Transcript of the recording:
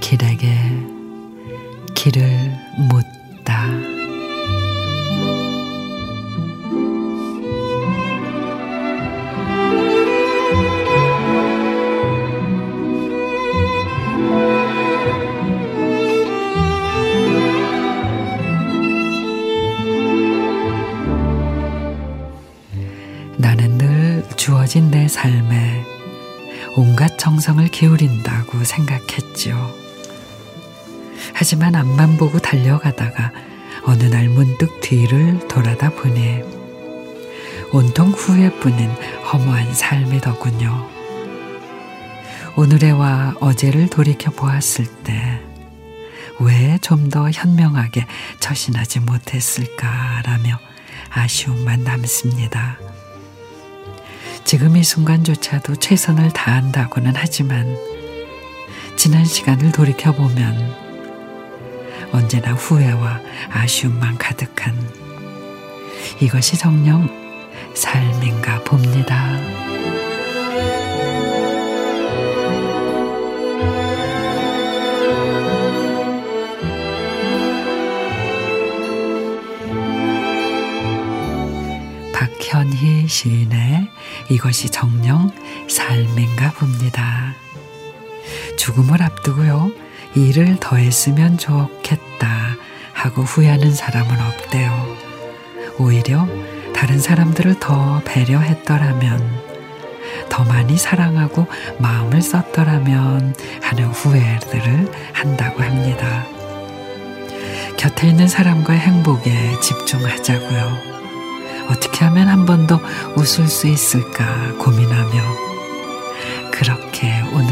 길에게 길을 못 주어진 내 삶에 온갖 정성을 기울인다고 생각했죠. 하지만 앞만 보고 달려가다가 어느 날 문득 뒤를 돌아다 보니 온통 후회뿐인 허무한 삶이더군요. 오늘의와 어제를 돌이켜 보았을 때 왜 좀 더 현명하게 처신하지 못했을까라며 아쉬움만 남습니다. 지금 이 순간조차도 최선을 다한다고는 하지만 지난 시간을 돌이켜보면 언제나 후회와 아쉬움만 가득한 이것이 정녕 삶인가 봅니다. 박현희 시인의 이것이 정령 삶인가 봅니다. 죽음을 앞두고요. 일을 더 했으면 좋겠다 하고 후회하는 사람은 없대요. 오히려 다른 사람들을 더 배려했더라면, 더 많이 사랑하고 마음을 썼더라면 하는 후회들을 한다고 합니다. 곁에 있는 사람과의 행복에 집중하자고요. 어떻게 하면 한 번 더 웃을 수 있을까 고민하며 그렇게 웃